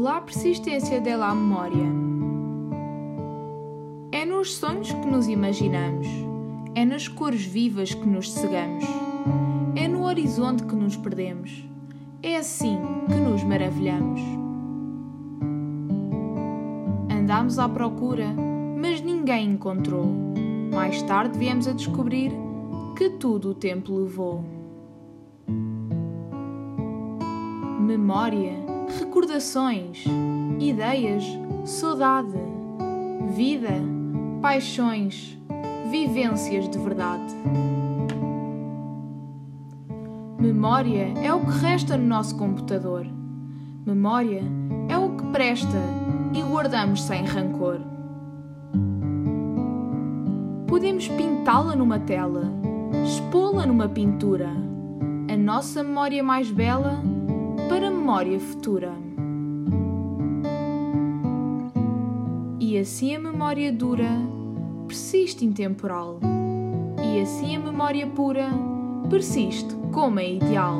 la persistência de la memória. É nos sonhos que nos imaginamos, é nas cores vivas que nos cegamos, é no horizonte que nos perdemos, é assim que nos maravilhamos. Andámos à procura, mas ninguém encontrou. Mais tarde viemos a descobrir que tudo o tempo levou. Memória, recordações, ideias, saudade, vida, paixões, vivências de verdade. Memória é o que resta no nosso computador. Memória é o que presta e guardamos sem rancor. Podemos pintá-la numa tela, expô-la numa pintura, a nossa memória mais bela memória futura. E assim a memória dura persiste intemporal, e assim a memória pura persiste como é ideal.